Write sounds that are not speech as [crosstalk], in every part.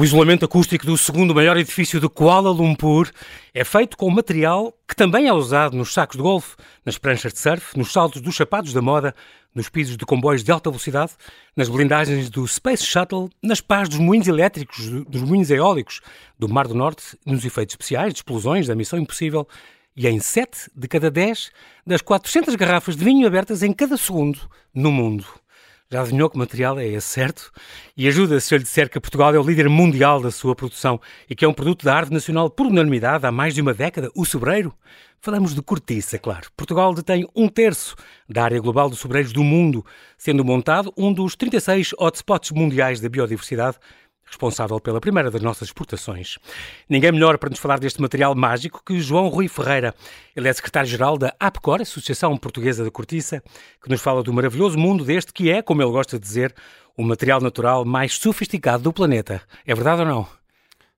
O isolamento acústico do segundo maior edifício de Kuala Lumpur é feito com material que também é usado nos sacos de golfe, nas pranchas de surf, nos saltos dos sapatos da moda, nos pisos de comboios de alta velocidade, nas blindagens do Space Shuttle, nas pás dos moinhos elétricos, dos moinhos eólicos do Mar do Norte, nos efeitos especiais de explosões da Missão Impossível e em 7 de cada 10 das 400 garrafas de vinho abertas em cada segundo no mundo. Já adivinhou que material é esse, certo? E ajuda se eu lhe disser que Portugal é o líder mundial da sua produção e que é um produto da arte nacional por unanimidade há mais de uma década, o sobreiro? Falamos de cortiça, claro. Portugal detém um terço da área global dos sobreiros do mundo, sendo montado um dos 36 hotspots mundiais da biodiversidade responsável pela primeira das nossas exportações. Ninguém melhor para nos falar deste material mágico que João Rui Ferreira. Ele é secretário-geral da APCOR, Associação Portuguesa da Cortiça, que nos fala do maravilhoso mundo deste que é, como ele gosta de dizer, o material natural mais sofisticado do planeta. É verdade ou não?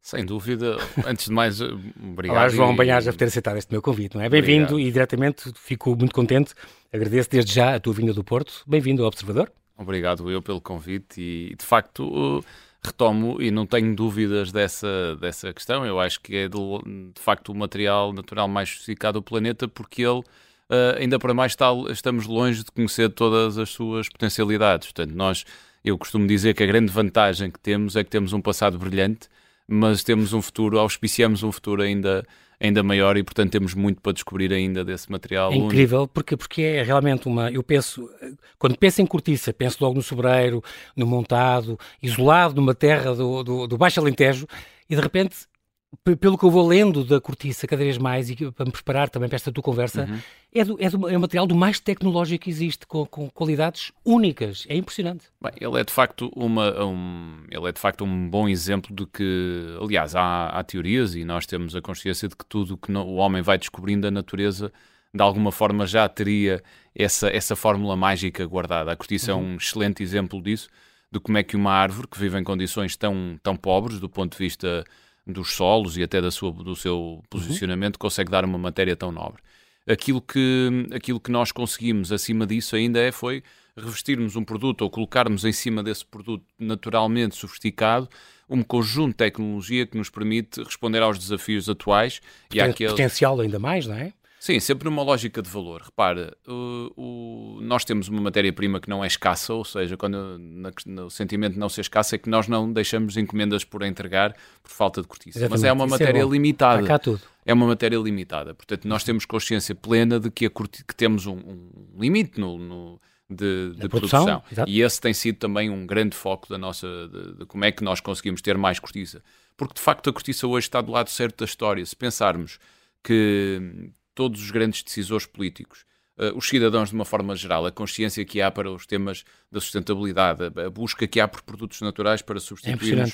Sem dúvida. Antes de mais, [laughs] obrigado. Olá, João. Banhares, por ter aceitado este meu convite, não é? Bem-vindo e diretamente fico muito contente. Agradeço desde já a tua vinda do Porto. Bem-vindo ao Observador. Obrigado eu pelo convite e, de facto, retomo e não tenho dúvidas dessa, dessa questão. Eu acho que é de, de facto o material natural mais sofisticado do planeta porque ele. Uh, ainda para mais está, estamos longe de conhecer todas as suas potencialidades. Portanto, nós, eu costumo dizer que a grande vantagem que temos é que temos um passado brilhante, mas temos um futuro, auspiciamos um futuro ainda ainda maior e, portanto, temos muito para descobrir ainda desse material. É incrível, porque, porque é realmente uma. Eu penso, quando penso em cortiça, penso logo no sobreiro, no montado, isolado numa terra do, do, do Baixo Alentejo, e de repente pelo que eu vou lendo da cortiça cada vez mais e para me preparar também para esta tua conversa, uhum. é, do, é, do, é o material do mais tecnológico que existe, com, com, qualidades únicas. É impressionante. Bem, ele é de facto uma, um, ele é de facto um bom exemplo de que, aliás, há, há teorias e nós temos a consciência de que tudo que o homem vai descobrindo a natureza de alguma forma já teria essa, essa fórmula mágica guardada. A cortiça uhum. é um excelente exemplo disso, de como é que uma árvore que vive em condições tão, tão pobres do ponto de vista dos solos e até da sua, do seu posicionamento, uhum. consegue dar uma matéria tão nobre. Aquilo que, aquilo que nós conseguimos acima disso ainda é foi revestirmos um produto ou colocarmos em cima desse produto naturalmente sofisticado um conjunto de tecnologia que nos permite responder aos desafios atuais Poten e àquele... potencial ainda mais, não é? Sim, sempre numa lógica de valor. Repara, o, o, nós temos uma matéria-prima que não é escassa, ou seja, quando na, no sentimento de não ser escassa é que nós não deixamos encomendas por entregar por falta de cortiça. Exatamente. Mas é uma Isso é matéria é limitada. Cá tudo. É uma matéria limitada. Portanto, nós temos consciência plena de que, que temos um, um limite no, no de, de produção, produção. e esse tem sido também um grande foco da nossa de, de, como é que nós conseguimos ter mais cortiça porque de facto a cortiça hoje está do lado certo da história se pensarmos que todos os grandes decisores políticos, uh, os cidadãos de uma forma geral, a consciência que há para os temas da sustentabilidade, a, busca que há por produtos naturais para substituir é eh,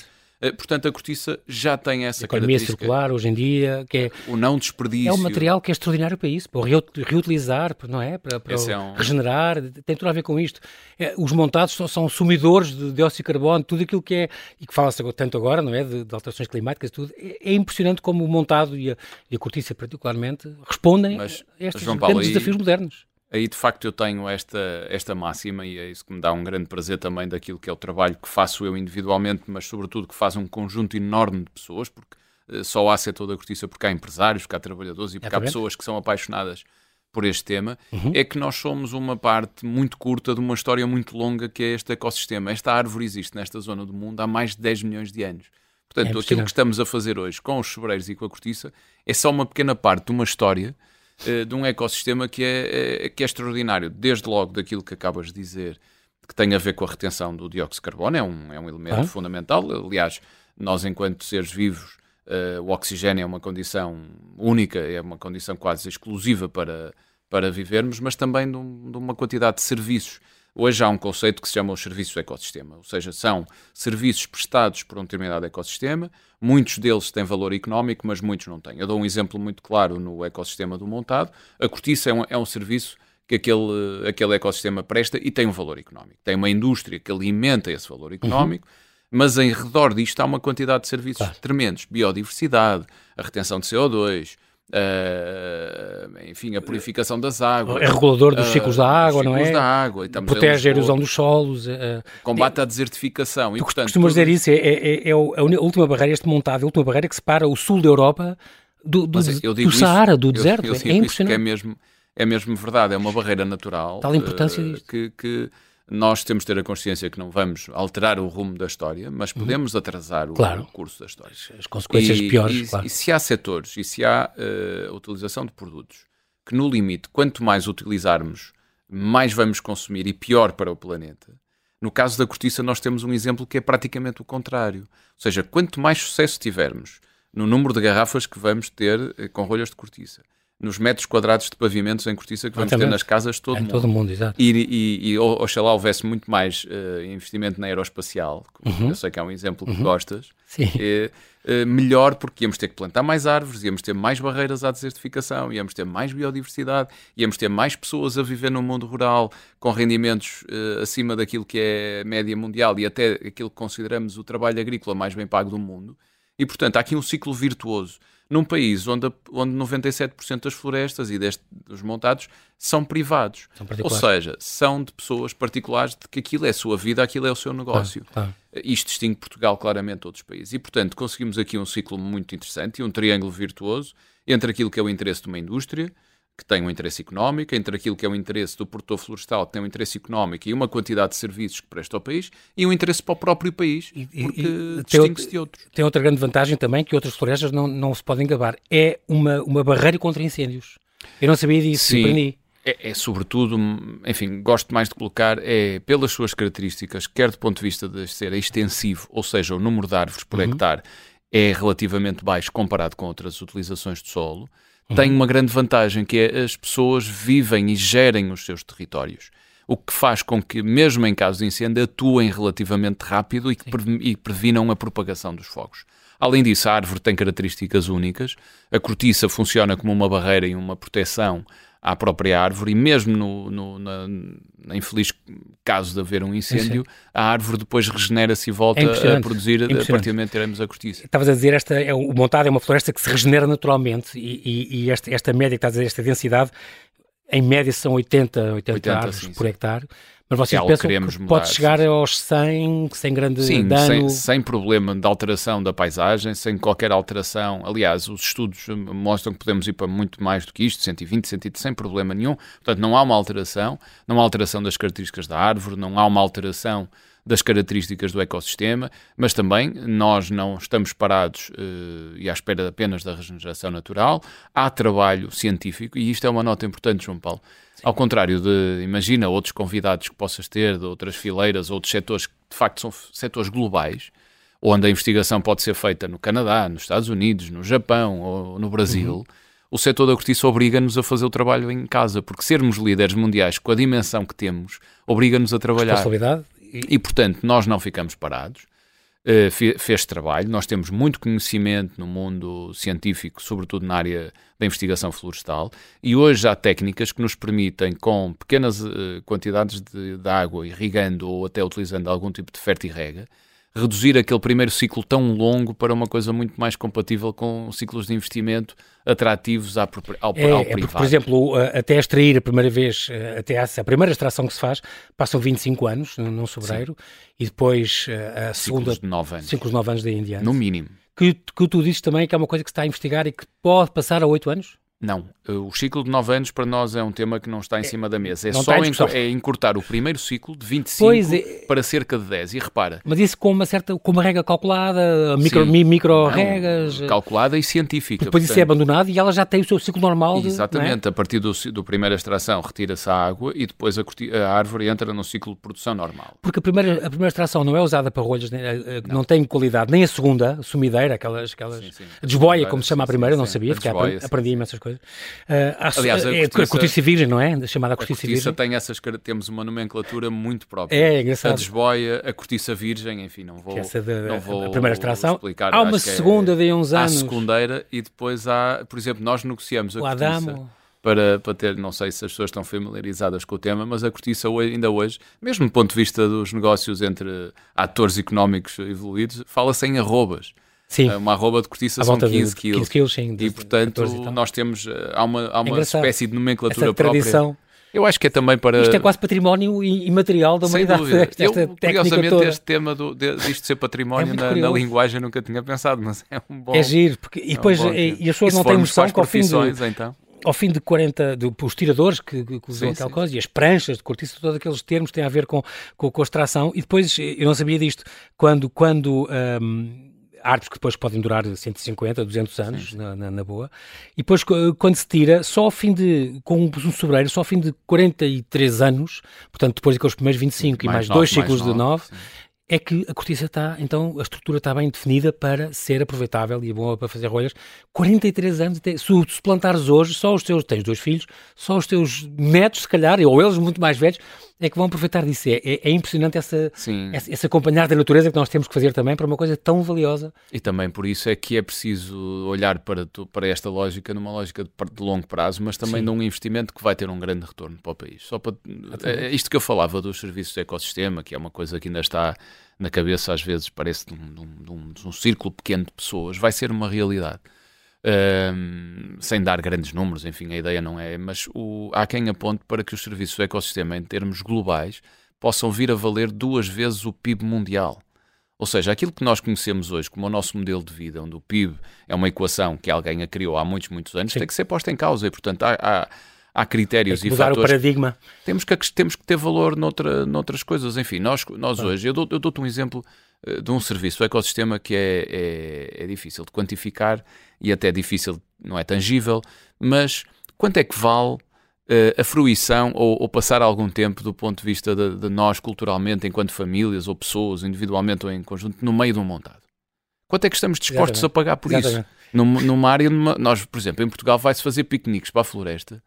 portanto, a cortiça já tem essa a economia circular hoje em dia, que é o não desperdício. É um material que é extraordinário para isso, para reutilizar, não é? Para, para é um... regenerar, tem tudo a ver com isto. É, os montados são, são sumidores de dióxido de carbono, tudo aquilo que é, e que fala-se tanto agora, não é? De, de alterações climáticas, tudo. É, é, impressionante como o montado e a, e a cortiça, particularmente, respondem Mas, a estes grandes desafios modernos. Aí de facto eu tenho esta, esta máxima e é isso que me dá um grande prazer também daquilo que é o trabalho que faço eu individualmente, mas sobretudo que faz um conjunto enorme de pessoas, porque uh, só há setor da cortiça porque há empresários, porque há trabalhadores e porque há pessoas que são apaixonadas por este tema, uhum. é que nós somos uma parte muito curta de uma história muito longa que é este ecossistema. Esta árvore existe nesta zona do mundo há mais de 10 milhões de anos. Portanto, é aquilo que estamos a fazer hoje com os sobreiros e com a cortiça é só uma pequena parte de uma história eh, de um ecossistema que é, é, que é extraordinário, desde logo daquilo que acabas de dizer, que tem a ver com a retenção do dióxido de carbono, é um, é um elemento ah. fundamental. Aliás, nós, enquanto seres vivos, uh, o oxigênio é uma condição única, é uma condição quase exclusiva para, para vivermos, mas também de, um, de uma quantidade de serviços Hoje há um conceito que se chama os serviços do ecossistema, ou seja, são serviços prestados por um determinado ecossistema, muitos deles têm valor económico, mas muitos não têm. Eu dou um exemplo muito claro no ecossistema do montado. A cortiça é um, é um serviço que aquele, aquele ecossistema presta e tem um valor económico. Tem uma indústria que alimenta esse valor económico, uhum. mas em redor disto há uma quantidade de serviços claro. tremendos. Biodiversidade, a retenção de CO2, Uh, enfim, a purificação das águas. É regulador dos ciclos da água, não é? da água. Protege a erosão dos solos. Combate a desertificação. Tu e, portanto, costumas dizer isso, é, é, é, a última barreira, este montado, a última barreira que separa o sul da Europa do, do, do Saara, do deserto. Eu, eu é impressionante. é mesmo, é mesmo verdade, é uma barreira natural. Tal importância uh, disto. Que, que nós temos de ter a consciência que não vamos alterar o rumo da história, mas uhum. podemos atrasar o, claro. curso da história. As consequências e, piores, e, claro. E se há setores, e se há uh, utilização de produtos, que no limite, quanto mais utilizarmos, mais vamos consumir e pior para o planeta. No caso da cortiça, nós temos um exemplo que é praticamente o contrário. Ou seja, quanto mais sucesso tivermos no número de garrafas que vamos ter uh, com rolhas de cortiça, nos metros quadrados de pavimentos em cortiça que vamos ter nas casas de todo é, mundo. todo mundo exato. E, e, e oxalá houvesse muito mais uh, investimento na aeroespacial, uhum. eu sei que é um exemplo que uhum. gostas, é, uh, melhor porque íamos ter que plantar mais árvores, íamos ter mais barreiras à desertificação, íamos ter mais biodiversidade, íamos ter mais pessoas a viver no mundo rural com rendimentos uh, acima daquilo que é a média mundial e até aquilo que consideramos o trabalho agrícola mais bem pago do mundo. E, portanto, há aqui um ciclo virtuoso num país onde, onde 97% das florestas e deste, dos montados são privados. São Ou seja, são de pessoas particulares de que aquilo é a sua vida, aquilo é o seu negócio. Ah, ah. Isto distingue Portugal claramente de outros países. E, portanto, conseguimos aqui um ciclo muito interessante e um triângulo virtuoso entre aquilo que é o interesse de uma indústria, que tem um interesse económico, entre aquilo que é o interesse do produtor florestal, que tem um interesse económico e uma quantidade de serviços que presta ao país, e um interesse para o próprio país, porque distingue-se de outros. Tem outra grande vantagem também, que outras florestas não, não se podem gabar, é uma, uma barreira contra incêndios. Eu não sabia disso, Sim. aprendi. É, é, sobretudo, enfim, gosto mais de colocar, é pelas suas características, quer do ponto de vista de ser extensivo, ou seja, o número de árvores por uhum. hectare é relativamente baixo comparado com outras utilizações de solo, uhum. tem uma grande vantagem, que é as pessoas vivem e gerem os seus territórios. O que faz com que, mesmo em caso de incêndio, atuem relativamente rápido e, que e previnam a propagação dos fogos. Além disso, a árvore tem características únicas. A cortiça funciona como uma barreira e uma proteção à própria árvore, e mesmo no, no na, na, infeliz caso de haver um incêndio, a árvore depois regenera-se e volta é a produzir a partir do momento que teremos a cortiça. Estavas a dizer, esta, é, o montado é uma floresta que se regenera naturalmente, e, e, e esta, esta média que estás a dizer, esta densidade, em média são 80, 80, 80 árvores sim, por sim. hectare. Mas vocês é pensam que mudar, pode chegar sim. aos 100 sem grande sim, dano? Sem, sem problema de alteração da paisagem, sem qualquer alteração. Aliás, os estudos mostram que podemos ir para muito mais do que isto, 120, 130, sem problema nenhum. Portanto, não há uma alteração, não há alteração das características da árvore, não há uma alteração das características do ecossistema, mas também nós não estamos parados uh, e à espera apenas da regeneração natural. Há trabalho científico e isto é uma nota importante, João Paulo. Sim. Ao contrário de, imagina, outros convidados que possas ter de outras fileiras, outros setores que de facto são setores globais, onde a investigação pode ser feita no Canadá, nos Estados Unidos, no Japão ou no Brasil. Uhum o setor da cortiça obriga-nos a fazer o trabalho em casa, porque sermos líderes mundiais com a dimensão que temos, obriga-nos a trabalhar. Responsabilidade e, portanto, nós não ficamos parados. Uh, fez trabalho, nós temos muito conhecimento no mundo científico, sobretudo na área da investigação florestal, e hoje há técnicas que nos permitem, com pequenas uh, quantidades de, de, água, irrigando ou até utilizando algum tipo de fertirrega, reduzir aquele primeiro ciclo tão longo para uma coisa muito mais compatível com ciclos de investimento atrativos ao, ao, é, ao é privado. por exemplo, até extrair a primeira vez, até a primeira extração que se faz, passam 25 anos num sobreiro Sim. e depois a segunda... Ciclos de 9 anos. Ciclos de 9 anos daí em diante. No mínimo. Que, que tu dizes também que é uma coisa que se está a investigar e que pode passar a 8 anos? Não, o ciclo de 9 anos para nós é um tema que não está em cima da mesa. É não só é encurtar o primeiro ciclo de 25 é... para cerca de 10. E repara. Mas isso com uma certa com uma regra calculada, micro, Sim, micro não, regras. Calculada e científica. Depois portanto, isso é abandonado e ela já tem o seu ciclo normal. Exatamente, de, é? a partir do, do primeira extração retira-se a água e depois a, a, árvore entra no ciclo de produção normal. Porque a primeira, a primeira extração não é usada para rolhas, né? não. não tem qualidade, nem a segunda, a sumideira, aquelas. aquelas sim, sim. Desboia, como se chama a primeira, não sabia, aprendi, aprendi imensas coisas. Uh, Aliás, a, é, cortiça, a cortiça virgem, não é? Chamada cortiça, a cortiça virgem. tem essas temos uma nomenclatura muito própria. É, engraçado. A desboia, a cortiça virgem, enfim, não vou, essa de, não vou a primeira extração. explicar. Há uma é segunda é, de uns anos. Há a secundeira e depois há, por exemplo, nós negociamos a o cortiça. Adamo para, para ter, não sei se as pessoas estão familiarizadas com o tema, mas a cortiça ainda hoje, mesmo do ponto de vista dos negócios entre atores económicos evoluídos, fala-se em arrobas. Sim. Uma arroba de cortiça são 15 quilos. 15 quilos sim, e, portanto, e nós temos, eh, há uma, há uma é espécie de nomenclatura Essa própria. tradição. Eu acho que é também para. Isto é quase património imaterial da humanidade. Sem dúvida. Esta, eu, curiosamente, toda. este tema do, de, disto ser património é na, na, linguagem nunca tinha pensado, mas é um bom. É giro, porque, e depois é um e, e as pessoas não têm noção que ao fim de. Então? ao fim de 40, de, os tiradores que, que usam aquela coisa, e as pranchas de cortiça, todos aqueles termos têm a ver com, com, com a extração, e depois, eu não sabia disto, quando, quando um, árvores que depois podem durar 150, 200 anos, na, na, na, boa. E depois, quando se tira, só ao fim de, com um sobreiro, só ao fim de 43 anos, portanto, depois daqueles primeiros 25 mais e mais dois ciclos mais de 9, é que a cortiça está, então a estrutura está bem definida para ser aproveitável e é boa para fazer rolhas. 43 anos, até, se, se plantares hoje, só os teus, tens dois filhos, só os teus netos, se calhar, ou eles muito mais velhos, é que vão aproveitar disso. É, é, é impressionante essa, essa, esse acompanhar da natureza que nós temos que fazer também para uma coisa tão valiosa. E também por isso é que é preciso olhar para, para esta lógica numa lógica de, de longo prazo, mas também Sim. num investimento que vai ter um grande retorno para o país. Só para, é, isto que eu falava dos serviços de ecossistema, que é uma coisa que ainda está na cabeça, às vezes parece de um, de um, de um círculo pequeno de pessoas, vai ser uma realidade. Um, sem dar grandes números, enfim, a ideia não é, mas o, há quem aponte para que os serviços do ecossistema, em termos globais, possam vir a valer duas vezes o PIB mundial. Ou seja, aquilo que nós conhecemos hoje como o nosso modelo de vida, onde o PIB é uma equação que alguém a criou há muitos, muitos anos, Sim. tem que ser posta em causa e, portanto, há, há, há critérios e fatores. o paradigma. Temos que, temos que ter valor noutra, noutras coisas. Enfim, nós, nós ah. hoje, eu dou-te dou um exemplo uh, de um serviço, o ecossistema, que é, é, é difícil de quantificar e até difícil, não é tangível, mas quanto é que vale uh, a fruição ou, ou, passar algum tempo do ponto de vista de, de, nós culturalmente, enquanto famílias ou pessoas, individualmente ou em conjunto, no meio de um montado? Quanto é que estamos dispostos Exatamente. a pagar por Exatamente. isso? Numa, numa área, numa, nós, por exemplo, em Portugal vai-se fazer piqueniques para a floresta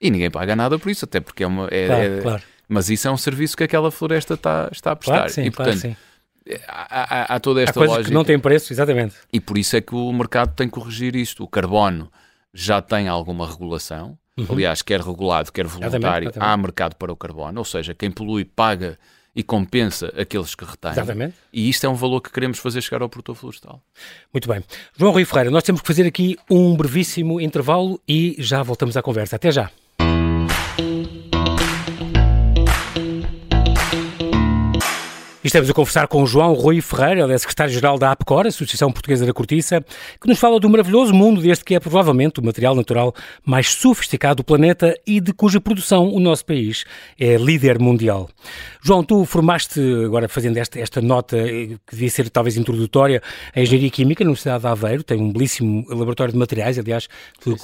e ninguém paga nada por isso, até porque é uma. É, claro, é, claro. Mas isso é um serviço que aquela floresta está, está a prestar. Claro, sim, e, portanto, claro, há, há, há, toda esta há lógica. que não têm preço, exatamente. E por isso é que o mercado tem que corrigir isto. O carbono já tem alguma regulação. Uhum. Aliás, quer regulado, quer voluntário, exatamente, exatamente. há mercado para o carbono. Ou seja, quem polui paga e compensa aqueles que retêm. Exatamente. E isto é um valor que queremos fazer chegar ao produtor florestal. Muito bem. João Rui Ferreira, nós temos que fazer aqui um brevíssimo intervalo e já voltamos à conversa. Até já. Estamos a conversar com João Rui Ferreira, ele é secretário-geral da APCOR, Associação Portuguesa da Cortiça, que nos fala do maravilhoso mundo deste que é provavelmente o material natural mais sofisticado do planeta e de cuja produção o nosso país é líder mundial. João, tu formaste, agora fazendo esta, esta nota eh, que devia ser talvez introdutória, a Engenharia Química na Universidade de Aveiro, tem um belíssimo laboratório de materiais, aliás,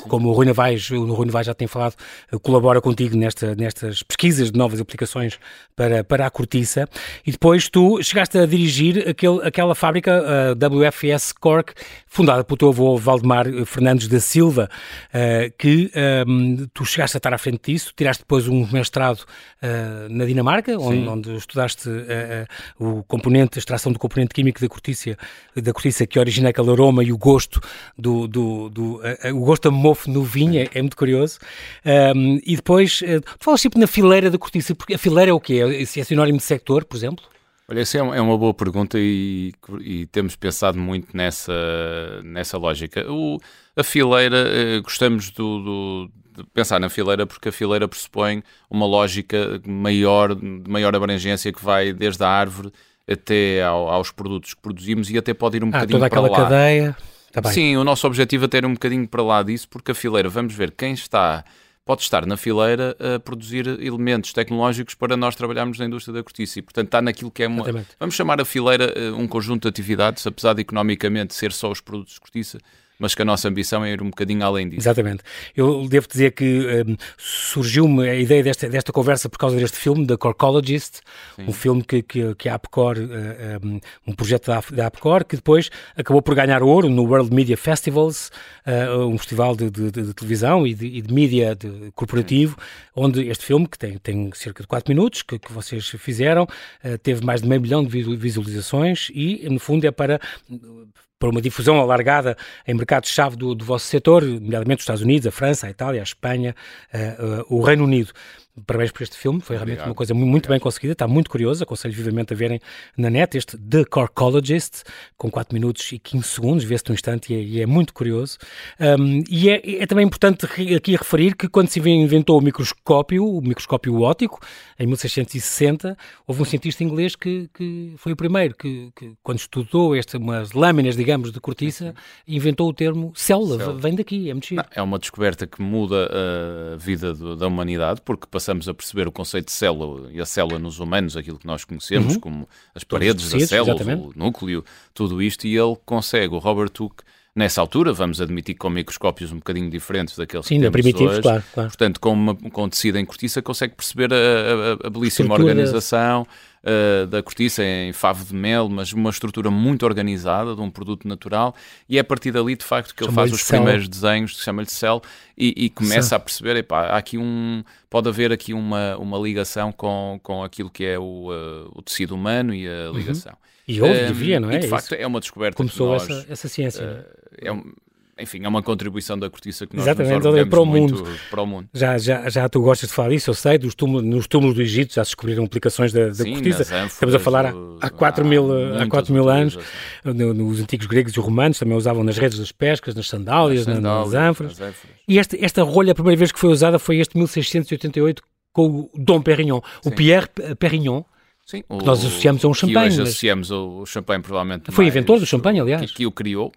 como o Rui Navais, o Rui Navais já tem falado, eh, colabora contigo nesta, nestas pesquisas de novas aplicações para, para a cortiça, e depois tu chegaste a dirigir aquele, aquela fábrica, a WFS Cork, fundada pelo teu avô Valdemar Fernandes da Silva, uh, que um, ehm, tu chegaste a estar à frente disso, tiraste depois um mestrado uh, na Dinamarca, onde, onde, estudaste uh, o componente, a extração do componente químico da cortícia, da cortícia que origina aquele aroma e o gosto do, do, do o gosto a mofo no vinho, é, é muito curioso. Um, ehm, e depois, tu falas sempre na fileira da cortícia, porque a fileira é o quê? É, é sinónimo de sector, por exemplo? Olha, essa é, é uma boa pergunta e, e, temos pensado muito nessa, nessa lógica. O, a fileira, eh, gostamos do, do, de pensar na fileira porque a fileira pressupõe uma lógica maior, de maior abrangência que vai desde a árvore até ao, aos produtos que produzimos e até pode ir um ah, bocadinho toda para aquela lá. cadeia. Tá Sim, o nosso objetivo até era um bocadinho para lá disso, porque a fileira, vamos ver quem está pode estar na fileira a produzir elementos tecnológicos para nós trabalharmos na indústria da cortiça. E, portanto, está naquilo que é uma. Exatamente. Vamos chamar a fileira eh, um conjunto de atividades, apesar de economicamente ser só os produtos de cortiça, mas que a nossa ambição é ir um bocadinho além disso. Exatamente. Eu devo dizer que um, surgiu-me a ideia desta, desta conversa por causa deste filme, da Corcologist, Sim. um filme que, que, que a APCOR, uh, um, um, projeto da, da APCOR, que depois acabou por ganhar ouro no World Media Festivals, uh, um festival de, de, de televisão e de, e de mídia de, corporativo, Sim. onde este filme, que tem, tem cerca de 4 minutos, que, que vocês fizeram, uh, teve mais de meio milhão de visualizações e, no fundo, é para para uma difusão alargada em mercados-chave do, do, vosso setor, nomeadamente os Estados Unidos, a França, a Itália, a Espanha, uh, uh, o Reino Unido. Parabéns por este filme, foi realmente Obrigado. uma coisa muito Obrigado. bem conseguida, está muito curioso, aconselho vivamente a verem na net este The Corcologist, com 4 minutos e 15 segundos, vê-se num instante e é, e é muito curioso. Um, e é, é, também importante aqui referir que quando se inventou o microscópio, o microscópio óptico, em 1660, houve um cientista inglês que, que foi o primeiro que, que quando estudou estas umas lâminas, digamos, de cortiça, inventou o termo célula, célula. vem daqui, é muito chique. É uma descoberta que muda a vida do, da humanidade, porque passamos a perceber o conceito de célula e a célula nos humanos, aquilo que nós conhecemos, uhum. como as paredes da célula, exatamente. o núcleo, tudo isto, e ele consegue, o Robert Hooke, nessa altura, vamos admitir que com microscópios um bocadinho diferentes daqueles Sim, que temos primitivos, hoje, claro, claro. portanto, com, uma, com tecido em cortiça, consegue perceber a, a, a belíssima Estrutura. organização uh, da cortiça em favo de mel, mas uma estrutura muito organizada de um produto natural, e é a partir dali, de facto, que ele faz os cell. primeiros desenhos, que chama-lhe cell, e, e começa Sim. a perceber, epá, há aqui um, pode haver aqui uma, uma ligação com, com aquilo que é o, uh, o tecido humano e a uhum. ligação. Uhum. E houve, um, devia, não é? E de facto é uma descoberta. Começou nós, essa, essa ciência. Uh, é um, enfim, é uma contribuição da cortiça que nós Exatamente, nos para o mundo. para o mundo. Já, já, já tu gostas de falar disso, eu sei, dos túmulos, nos túmulos do Egito já se descobriram aplicações da, da Sim, cortiça. Estamos a falar há, há 4 mil, há 4 mil anos. Assim. Nos antigos gregos e romanos também usavam nas redes das pescas, nas sandálias, nas, sandálias, nas ânforas. E esta, esta rolha, a primeira vez que foi usada foi este 1688 com o Dom Perignon, Sim. o Pierre Perignon, Sim, que o, nós associamos a um champanhe. Que associamos o champanhe, provavelmente. Foi inventor do champanhe, aliás. Que, que o criou.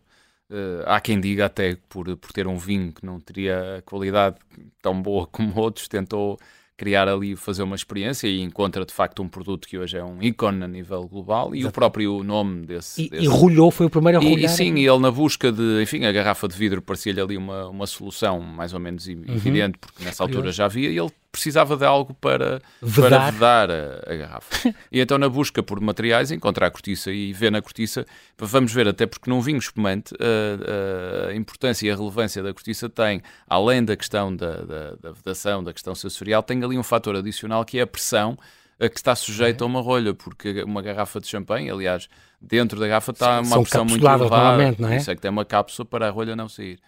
Uh, há quem diga até por, por ter um vinho que não teria qualidade tão boa [laughs] como outros, tentou criar ali, fazer uma experiência e encontra de facto um produto que hoje é um ícone a nível global e Exato. o próprio nome desse. E, desse... e rolhou, foi o primeiro a rolhar. E, e sim, e ele na busca de, enfim, a garrafa de vidro parecia-lhe ali uma, uma solução mais ou menos uhum. evidente, porque nessa altura já havia, e ele precisava de algo para vedar, para vedar a, a garrafa. [laughs] e então, na busca por materiais, encontra a cortiça e vê na cortiça, vamos ver, até porque num vinho espumante, a, a importância e a relevância da cortiça tem, além da questão da, da, da vedação, da questão sensorial, tem ali um fator adicional que é a pressão a que está sujeita a uma rolha, porque uma garrafa de champanhe, aliás, dentro da garrafa está uma pressão muito elevada, não é? isso é que tem uma cápsula para a rolha não sair.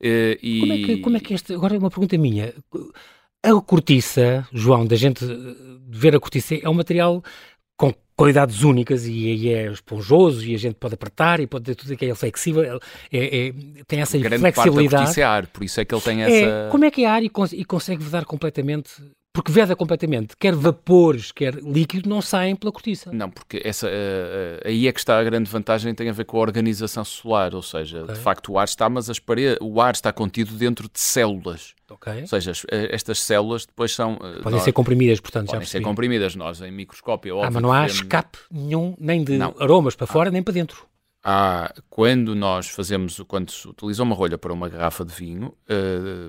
E, como, é que, como é que este, agora uma pergunta minha, a cortiça, João, da gente ver a cortiça, é um material com qualidades únicas e, é esponjoso e a gente pode apertar e pode ter tudo que é flexível, é, é, tem essa Grande flexibilidade. Parte da cortiça é ar, por isso é que ele tem é, essa... como é que é ar e, cons e consegue vedar completamente porque veda completamente, quer vapores, quer líquido, não saem pela cortiça. Não, porque essa, uh, uh, aí é que está a grande vantagem, tem a ver com a organização celular, ou seja, okay. de facto o ar está, mas as paredes, o ar está contido dentro de células. Okay. Ou seja, eh, estas células depois são... Uh, podem nós, ser comprimidas, portanto, Podem ser comprimidas, nós em microscópio... Ah, mas não há escape nenhum, nem de não. aromas para fora, ah. nem para dentro. Há, quando nós fazemos, quando se utiliza uma rolha para uma garrafa de vinho,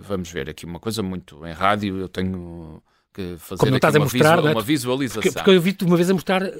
vamos ver aqui uma coisa muito em rádio, eu tenho que fazer Como estás a mostrar, visual, é? uma visualização. Porque, porque eu vi-te uma vez a mostrar 5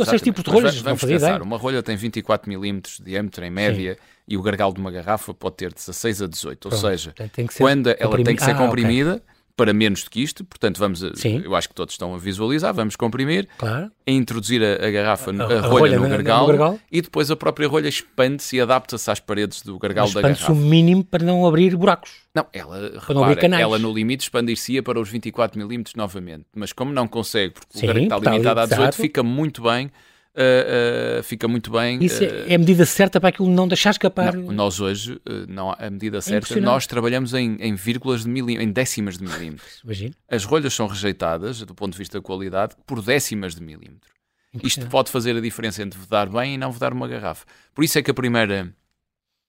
uh, ou 6 tipos de rolhas, vamos não pensar, Uma rolha tem 24 milímetros de diâmetro em média Sim. e o gargalo de uma garrafa pode ter 16 a 18, Pronto, ou seja, quando ela tem que ser ah, comprimida... Okay para menos do que isto, portanto vamos a, eu acho que todos estão a visualizar, vamos comprimir, claro. a introduzir a, a garrafa, a, a, rolha, rolha, no, gargalo, no e depois a própria rolha expande-se e adapta-se às paredes do gargalo da garrafa. Expande-se o mínimo para não abrir buracos. Não, ela, repara, ela no limite expandir-se-ia para os 24 milímetros novamente, mas como não consegue, porque Sim, o gargalo está limitado a 18, fica muito bem Uh, uh, fica muito bem. Isso uh, é a medida certa para aquilo não deixar escapar? Não, nós hoje, não a medida é certa, nós trabalhamos em, em vírgulas de milímetros, em décimas de milímetros. [laughs] Imagina. As rolhas são rejeitadas, do ponto de vista da qualidade, por décimas de milímetro. Isto pode fazer a diferença entre vedar bem e não vedar uma garrafa. Por isso é que a primeira,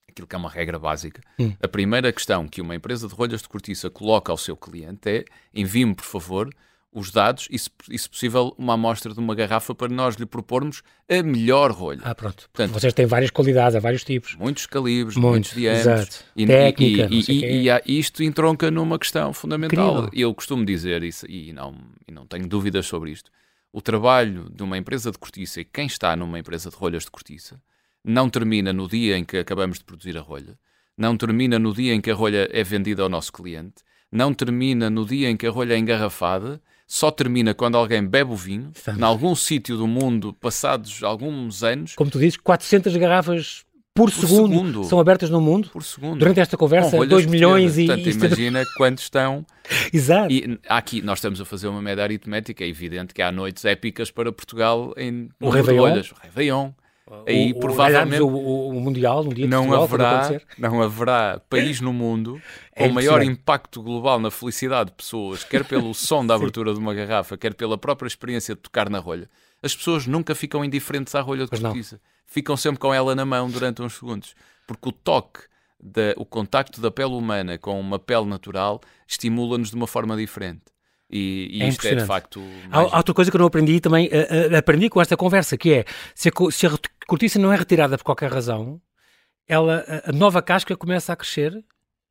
aquilo que é uma regra básica, hum. a primeira questão que uma empresa de rolhas de cortiça coloca ao seu cliente é envie-me, por favor, os dados e, se, e, se possível, uma amostra de uma garrafa para nós lhe propormos a melhor rolha. Ah, pronto. Portanto, Vocês têm várias qualidades, há vários tipos. Muitos calibres, muitos, muitos diâmetros. E, Técnica, e, e, e, isto entronca numa questão fundamental. Incrível. Eu costumo dizer isso, e não, e não tenho dúvidas sobre isto. O trabalho de uma empresa de cortiça e quem está numa empresa de rolhas de cortiça não termina no dia em que acabamos de produzir a rolha, não termina no dia em que a rolha é vendida ao nosso cliente, não termina no dia em que a rolha é engarrafada, só termina quando alguém bebe o vinho, em algum sítio do mundo, passados alguns anos. Como tu dizes, 400 garrafas por, por segundo, segundo, são abertas no mundo. Por segundo. Durante esta conversa, 2 milhões e... Portanto, imagina quantos estão... [laughs] Exato. E aqui nós estamos a fazer uma média aritmética, é evidente que há noites épicas para Portugal em... O Réveillon. O Réveillon. Aí o, provavelmente o, o, Mundial, no dia não Portugal, haverá, não haverá país no mundo é com maior impacto global na felicidade de pessoas, quer pelo [laughs] som da abertura de uma garrafa, quer pela própria experiência de tocar na rolha. As pessoas nunca ficam indiferentes à rolha de cortiça. Ficam sempre com ela na mão durante uns segundos, porque o toque, da, o contacto da pele humana com uma pele natural estimula-nos de uma forma diferente. E, e é isto é de facto. Mais... Há outra coisa que eu não aprendi também, uh, uh, aprendi com esta conversa, que é se a, se a cortiça não é retirada por qualquer razão, ela, a nova casca começa a crescer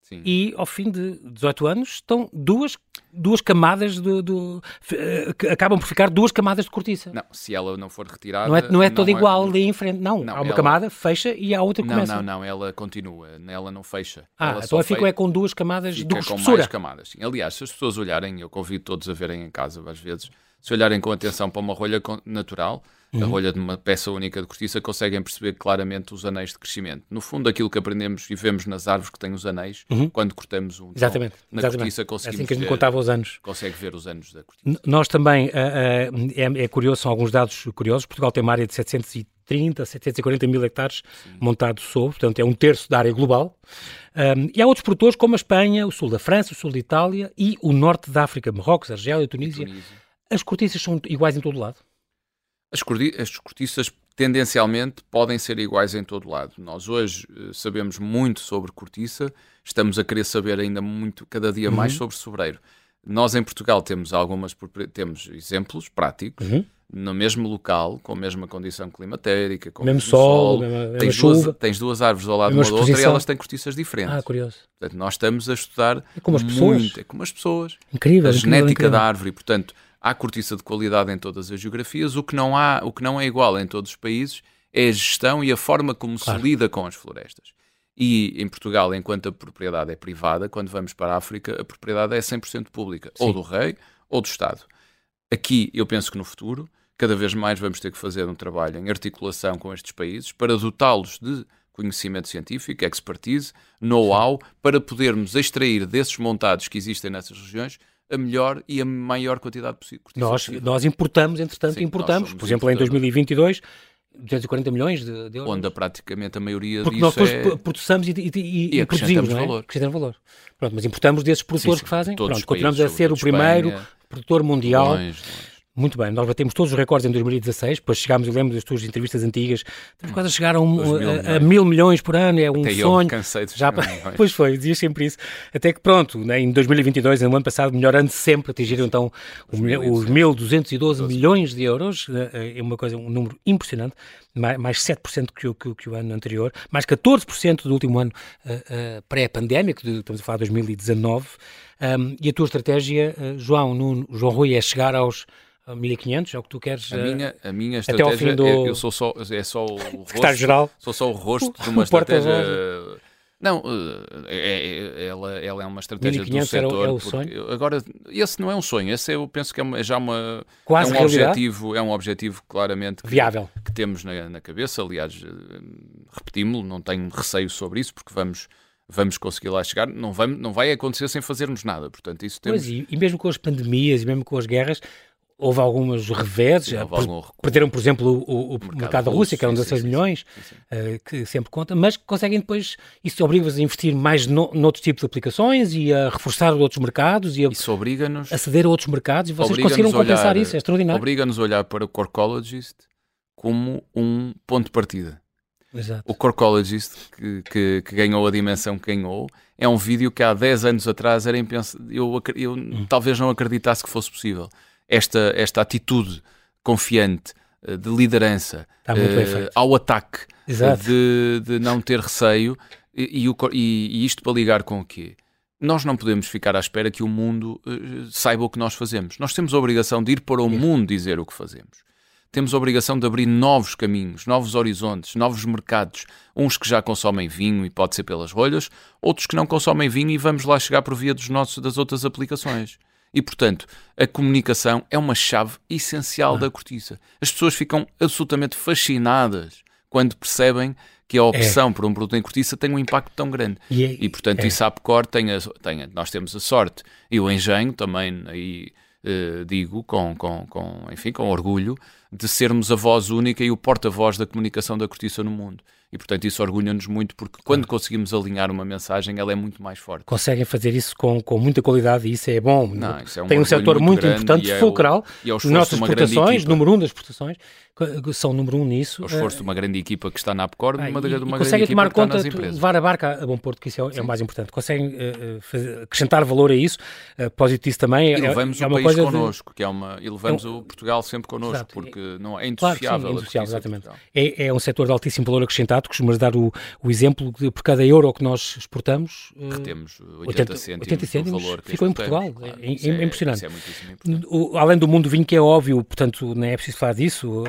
Sim. E ao fim de 18 anos estão duas, duas camadas de, de, de, acabam por ficar duas camadas de cortiça. Não, se ela não for retirada. Não é, não é toda é- igual é... ali em frente. Não, não há uma ela... camada, fecha e há outra que não, começa. Não, não, ela continua, ela não fecha. Ah, ela então fica é com duas camadas fica de espessura. com mais camadas. Sim. Aliás, se as pessoas olharem, eu convido todos a verem em casa às vezes, se olharem com atenção para uma rolha natural, uhum. a rolha de uma peça única de cortiça, conseguem perceber claramente os anéis de crescimento. No fundo, aquilo que aprendemos e vemos nas árvores que têm os anéis, uhum. quando cortamos um exatamente, na exatamente. cortiça conseguimos é assim que a gente ver, contava os anos. Consegue ver os anos da cortiça. Nós também, uh, uh, é, é, curioso, são alguns dados curiosos, Portugal tem uma área de 730, 740 mil hectares Sim. montado sobre, portanto é um terço da área global. Um, e há outros produtores como a Espanha, o sul da França, o sul da Itália e o norte da África, Marrocos, Argélia, Tunísia. Tunísia. As cortiças são iguais em todo lado? As, as cortiças tendencialmente podem ser iguais em todo lado. Nós hoje uh, sabemos muito sobre cortiça, estamos a querer saber ainda muito, cada dia uhum. mais sobre sobreiro. Nós em Portugal temos algumas temos exemplos práticos. Uhum. No mesmo local, com a mesma condição climatérica, com mesmo o sol, sol mesma, tens, mesma duas, tens duas árvores ao lado de uma da outra e elas têm cortiças diferentes. Ah, curioso. Portanto, nós estamos a estudar é como as pessoas. muito, é como as pessoas. Incrível, a incrível, genética incrível. da árvore, portanto, há cortiça de qualidade em todas as geografias. O que não há, o que não é igual em todos os países é a gestão e a forma como claro. se lida com as florestas. E em Portugal, enquanto a propriedade é privada, quando vamos para a África, a propriedade é 100% pública, Sim. ou do rei ou do Estado. Aqui, eu penso que no futuro, cada vez mais vamos ter que fazer um trabalho em articulação com estes países para dotá-los de conhecimento científico, expertise, know-how, para podermos extrair desses montados que existem nessas regiões a melhor e a maior quantidade possível. Nós, nós importamos, entretanto, Sim, importamos. Por exemplo, em 2022, 240 milhões de, de euros. Onde praticamente a maioria Porque disso nós é... produzimos e, e, e, e produzimos, não é? valor. Acrescentamos valor. Pronto, mas importamos desses produtores sim, que fazem. Pronto, continuamos a ser o primeiro Espanha, produtor mundial. Longe, longe. Muito bem, nós batemos todos os recordes em 2016, depois chegámos, eu lembro das tuas entrevistas antigas, estamos quase a chegar a, um, a, a, mil milhões por ano, é um Até sonho. Eu cansei de Já, pois foi, dizias sempre isso. Até que pronto, né, em 2022, no ano passado, melhor ano sempre, atingiram então os, os 1.212 milhões de euros, né, é uma coisa, um número impressionante, mais, mais 7% que o, que, que o ano anterior, mais 14% do último ano uh, uh, pré-pandémico, estamos a falar de 2019. Um, e a tua estratégia, uh, João, Nuno, João Rui, é chegar aos 1500, é o que tu queres. A minha, a minha estratégia até ao fim do... é, eu sou só, é só o [laughs] rosto, geral. Sou só o [laughs] rosto de uma estratégia. Não, é, é, ela, ela é uma estratégia do setor. É o sonho? Agora, esse não é um sonho, esse eu penso que é, já uma, Quase é um objetivo, é um objetivo claramente que, viável que temos na, na cabeça. Aliás, repetimos-lo, não tenho receio sobre isso, porque vamos vamos conseguir lá chegar, não vai, não vai acontecer sem fazermos nada. Portanto, isso temos... Pois, e, e mesmo com as pandemias, e mesmo com as guerras, houve alguns reveses, perderam, por exemplo, o, o, o mercado, mercado, da Rússia, que eram 16 sim, milhões, sim. Uh, que sempre conta, mas conseguem depois, isso obriga-vos a investir mais no, noutros tipos de aplicações e a reforçar outros mercados e a isso obriga-nos aceder a outros mercados e vocês conseguiram compensar olhar, isso, é extraordinário. Obriga-nos a olhar para o Corcologist como um ponto de partida. Exato. O Corcologist, que, que, que, ganhou a dimensão que ganhou, é um vídeo que há 10 anos atrás era impens... eu, eu hum. talvez não acreditasse que fosse possível esta, esta atitude confiante eh, de liderança uh, ao ataque, uh, de, de, não ter receio, e, e, e, isto para ligar com o quê? Nós não podemos ficar à espera que o mundo uh, saiba o que nós fazemos. Nós temos a obrigação de ir para o mundo dizer o que fazemos. Temos a obrigação de abrir novos caminhos, novos horizontes, novos mercados. Uns que já consomem vinho e pode ser pelas rolhas, outros que não consomem vinho e vamos lá chegar por via dos nossos, das outras aplicações. E, portanto, a comunicação é uma chave essencial ah. da cortiça. As pessoas ficam absolutamente fascinadas quando percebem que a opção é. por um produto em cortiça tem um impacto tão grande. E, é, e portanto, é. isso a Apcor tem, a, tem a, nós temos a sorte e o engenho também aí eh, digo com, com, com, enfim, com orgulho de sermos a voz única e o porta-voz da comunicação da cortiça no mundo. E, portanto, isso orgulha-nos muito porque quando conseguimos alinhar uma mensagem, ela é muito mais forte. Conseguem fazer isso com, com muita qualidade e isso é bom. Não, isso é um Tem um setor muito, muito importante, é fulcral, é o, nossas exportações, número um das exportações, são número um nisso. O esforço uh, de uma grande equipa que está na APCOR, ah, uma, de uma conseguem tomar conta, levar a barca a bom porto, que isso é, é o mais importante. Conseguem uh, fazer, acrescentar valor a isso, uh, positivo isso também. E levamos é, é o país connosco, de... que é uma, e levamos é o Portugal sempre connosco, Exato. porque não é indissociável. Claro, sim, exatamente. É, é um setor de altíssimo valor acrescentado, costumas dar o, o exemplo de por cada euro que nós exportamos... Retemos 80, 80 cêntimos, 80 cêntimos valor que ficou em Portugal. Claro, é, é, impressionante. É além do mundo vinho, que é óbvio, portanto, não é preciso falar disso,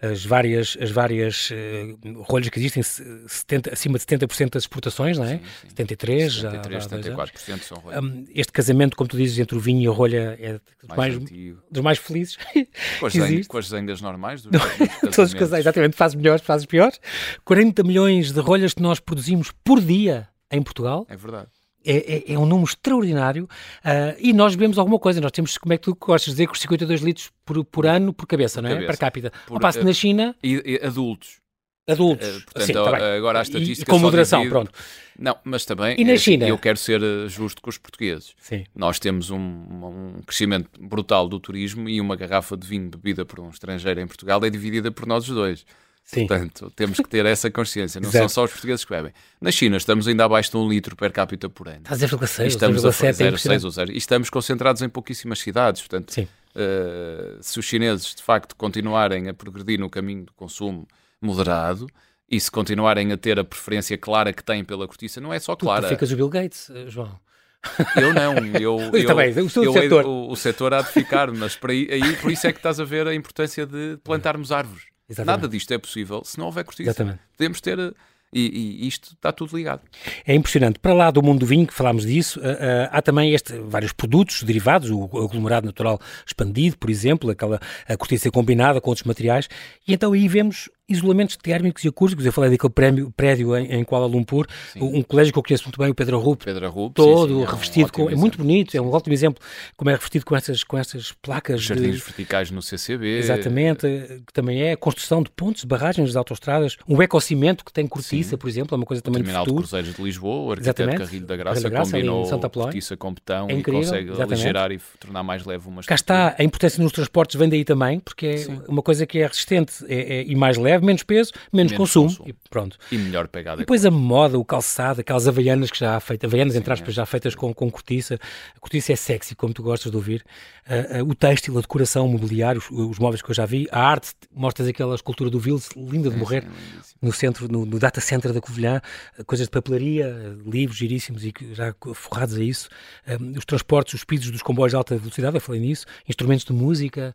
as várias as várias uh, rolhas que existem, 70, acima de 70% das exportações, não é? Sim, sim. 73, 73 já, 74% são rolhas. Um, este casamento, como tu dizes, entre o vinho e a rolha é dos mais, mais dos mais felizes. [laughs] Com as, zendas, com as zendas normais dos, dos Todos os casais, exatamente, fazes melhores, fazes piores. 40 milhões de rolhas que nós produzimos por dia em Portugal. É verdade. É, é, é, um número extraordinário uh, e nós vemos alguma coisa. Nós temos, como é que tu gostas de dizer, com 52 litros por, por ano por cabeça, não é? Cabeça. Per capita. Por, Ao passo uh, na China. E, e adultos. Adultos. Uh, portanto, Sim, tá agora a estatística. E, com moderação, pronto. Não, mas também. E na é, China? Eu quero ser justo com os portugueses. Sim. Nós temos um, um, crescimento brutal do turismo e uma garrafa de vinho bebida por um estrangeiro em Portugal é dividida por nós os dois. Sim. Portanto, temos que ter essa consciência. Não Exato. são só os portugueses que bebem. Na China estamos ainda abaixo de um litro per capita por ano. Está a 0,6 estamos a 0,6 ou 0. E estamos concentrados em pouquíssimas cidades. Portanto, uh, se os chineses de facto continuarem a progredir no caminho do consumo moderado e se continuarem a ter a preferência clara que têm pela cortiça, não é só clara. Tu ficas o Bill Gates, eh, João. Eu não, eu, [laughs] eu, também, o, eu, setor. o, o setor há de ficar, mas por, aí, aí, por isso é que estás a ver a importância de plantarmos árvores. Exatamente. Nada disto é possível se não houver cortiça. Exatamente. Podemos ter. E, e, isto está tudo ligado. É impressionante. Para lá do mundo do vinho, que falámos disso, uh, uh, há também este, vários produtos derivados, o aglomerado natural expandido, por exemplo, aquela a cortiça combinada com outros materiais, e então aí vemos isolamentos térmicos e acústicos. Eu falei daquele prémio, prédio em, em Kuala Lumpur, sim. um colégio que eu conheço muito bem, o Pedro Rup, todo sim, sim, revestido é um com. É muito bonito, é um ótimo exemplo como é revestido com essas, com essas placas. Jardins de, verticais no CCB. Exatamente, que também é a construção de pontos, de barragens de autostradas, um ecocimento que tem cortiça, por exemplo, é uma coisa também o Terminal de, Cruzeiros de Lisboa, o arquiteto Exatamente. Carrilho da Graça, da Graça combinou Santa cortiça com betão é incrível, e consegue exatamente. aligerar e tornar mais leve uma Cá está, a importância nos transportes vem daí também, porque é uma coisa que é resistente é, é, e mais leve, menos peso, menos, menos consumo, consumo, e pronto. E melhor pegada. E depois a moda, o calçado, aquelas havaianas que já há feito, havaianas entre aspas, é. já feitas com, com cortiça. A cortiça é sexy, como tu gostas de ouvir. Uh, uh, o têxtil, a decoração, o mobiliário, os, os, móveis que eu já vi, a arte, mostras aquela escultura do Vils, linda de morrer, no centro, no, no, data center da Covilhã, coisas de papelaria, livros giríssimos e já forrados a isso. os transportes, os pisos dos comboios de alta velocidade, eu falei nisso, instrumentos de música,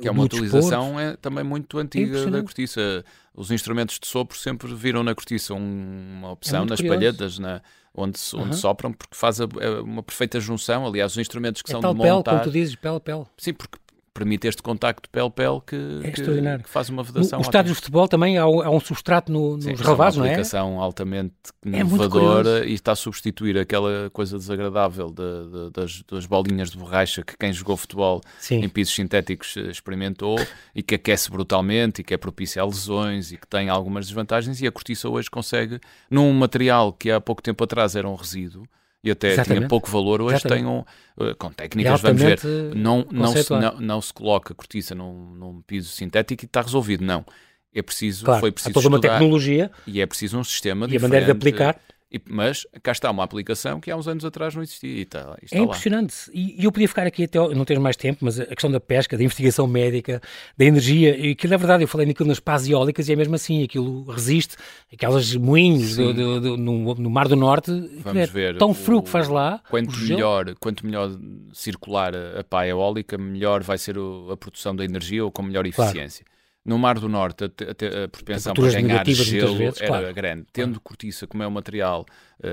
que é uma utilização é também muito antiga da cortiça. Os instrumentos de sopro sempre viram na cortiça uma opção é nas curioso. palhetas, na, onde, onde sopram, porque faz a, é uma perfeita junção. Aliás, os instrumentos que é são pele, de montar... Pele, como tu dizes, pele a pele. Sim, porque permite este contacto pele-pele que, é que, que, faz uma vedação. Os estádios de futebol também há, há um substrato no, nos Sim, relevados, não é? uma aplicação altamente é inovadora e está a substituir aquela coisa desagradável de, de, das, das, bolinhas de borracha que quem jogou futebol Sim. em pisos sintéticos eh, experimentou e que aquece brutalmente e que é propício a lesões e que tem algumas desvantagens e a cortiça hoje consegue, num material que há pouco tempo atrás era um resíduo, e até Exatamente. tinha pouco valor, hoje tem um, uh, com técnicas, vamos ver, não, não, se, não, não se coloca cortiça num, num piso sintético e está resolvido, não. É preciso, claro, foi preciso há toda uma tecnologia e é preciso um sistema e a maneira de aplicar e, mas cá está uma aplicação que há uns anos atrás não existia e está, está É impressionante. E, e, eu podia ficar aqui até, não tens mais tempo, mas a questão da pesca, da investigação médica, da energia, e aquilo é verdade, eu falei naquilo nas pás eólicas e é mesmo assim, aquilo resiste, aquelas moinhos do, do, do, no, no, Mar do Norte, Vamos é ver, tão frio que faz lá. Quanto melhor, quanto melhor circular a pá eólica, melhor vai ser o, a produção da energia ou com melhor eficiência. Claro. No Mar do Norte, a, a, a propensão para ganhar gelo era claro. grande. Tendo cortiça, como é um material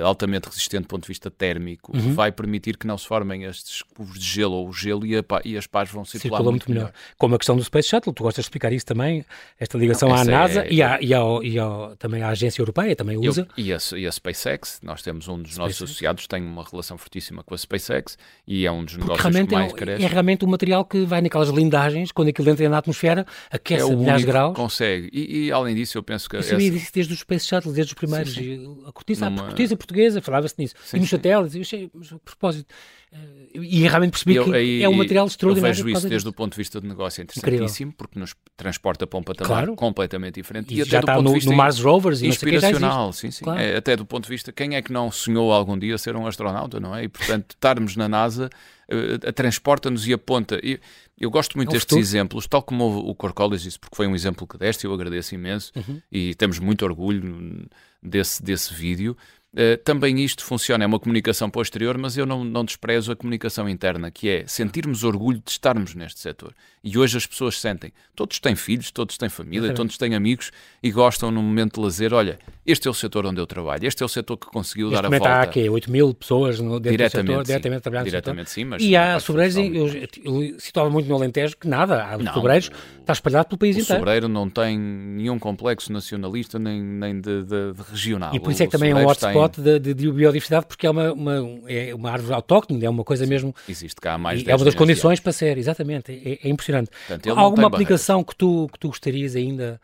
altamente resistente do ponto de vista térmico, uhum. vai permitir que não se formem estes cubos de gelo ou o gelo e, a, e as pás vão circular Circula muito, melhor. melhor. Como a questão do Space Shuttle, tu gostas de explicar isso também, esta ligação não, à NASA é, e, à, e, ao, e ao, também à Agência Europeia, também usa. Eu, e, a, e a SpaceX, nós temos um dos SpaceX. nossos associados, tem uma relação fortíssima com a SpaceX e é um dos Porque negócios que mais é, cresce. É realmente um material que vai naquelas blindagens, quando aquilo entra na atmosfera, aquece é a milhares de graus. consegue. E, e, além disso, eu penso que... Eu sabia essa... disso desde os Space Shuttle, desde os primeiros. Sim, sim. A cortiça, Numa... a cortiça portuguesa, falava-se nisso. Sim, e nos satélites, eu achei, mas a propósito... Eh, e realmente percebi eu, que aí, é um material extraordinário. Eu vejo isso desde o ponto de vista de negócio interessantíssimo, Incrível. porque nos transporta para um patamar claro. completamente diferente. E, e já está no, no, Mars Rovers e inspiracional, sim, sim. Claro. É, até do ponto de vista, quem é que não sonhou algum dia ser um astronauta, não é? E portanto, estarmos na NASA uh, transporta-nos e aponta. E, eu gosto muito é destes futuro. exemplos, tal como o, o Corcolis disse, porque foi um exemplo que deste, eu agradeço imenso uhum. e temos muito orgulho desse, desse vídeo. Uh, também isto funciona, é uma comunicação posterior, mas eu não, não desprezo a comunicação interna, que é sentirmos orgulho de estarmos neste setor. E hoje as pessoas sentem. Todos têm filhos, todos têm família, todos têm amigos e gostam no momento de lazer. Olha, este é o setor onde eu trabalho, este é o setor que conseguiu este dar a volta. Há aqui 8 mil pessoas no, dentro diretamente, do setor, diretamente trabalhando diretamente, sim, mas E há sobreiros, eu, eu situava muito no Alentejo, que nada, há não, sobreiros, está espalhado pelo país o inteiro. O sobreiro não tem nenhum complexo nacionalista nem, nem de, de, de regional. E por isso é que também é um hotspot tem... de, de, biodiversidade, porque é uma, uma, é uma árvore autóctone, é uma coisa mesmo... Existe cá há mais de É uma das condições para ser, exatamente, é, é impressionante. Portanto, alguma aplicação que tu, que tu gostarias ainda,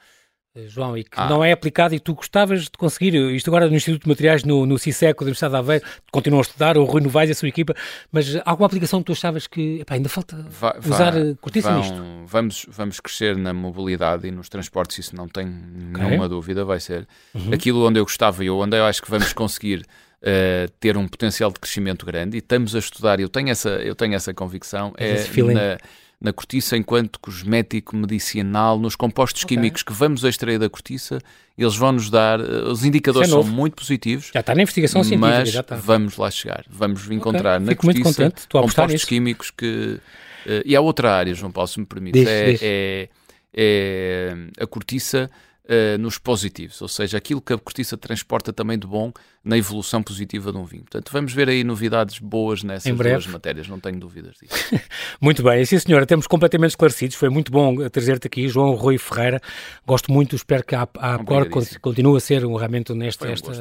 João, e que ah. não é aplicada e tu gostavas de conseguir, isto agora no Instituto de Materiais, no, no CISEC, da Universidade de Aveiro, continuam a estudar, o Rui Novaes e a sua equipa, mas alguma aplicação que tu achavas que epá, ainda falta vai, usar vai, cortiça nisto? Vamos, vamos crescer na mobilidade e nos transportes, isso não tem okay. nenhuma dúvida, vai ser uhum. aquilo onde eu gostava e onde eu acho que vamos [laughs] conseguir Uh, ter um potencial de crescimento grande e estamos a estudar, eu tenho essa, eu tenho essa convicção, é na, na cortiça enquanto cosmético medicinal, nos compostos okay. químicos que vamos extrair da cortiça, eles vão nos dar, eh, os indicadores é são muito positivos. Já está na investigação científica, mas já está. vamos lá chegar, vamos encontrar okay. na Fico cortiça compostos nisso. químicos que... Uh, e há outra área, João Paulo, se me permite, diz, é, diz. é, é a cortiça uh, nos positivos, ou seja, aquilo que a cortiça transporta também de bom na evolução positiva de um vinho. Portanto, vamos ver aí novidades boas nessas duas matérias, não tenho dúvidas disso. [laughs] muito bem, sim senhora, temos completamente esclarecidos, foi muito bom trazer-te aqui, João Rui Ferreira, gosto muito, espero que a, a Cor continue a ser um, realmente neste, um este,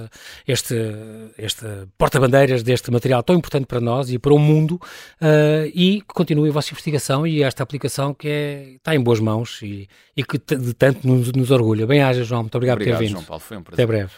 este, este porta-bandeiras deste material tão importante para nós e para o mundo uh, e que continue a vossa investigação e esta aplicação que é, está em boas mãos e, e que de tanto nos, nos orgulha. Bem-aja, João, muito obrigado, obrigado por ter vindo. João Paulo, foi um prazer. Até breve.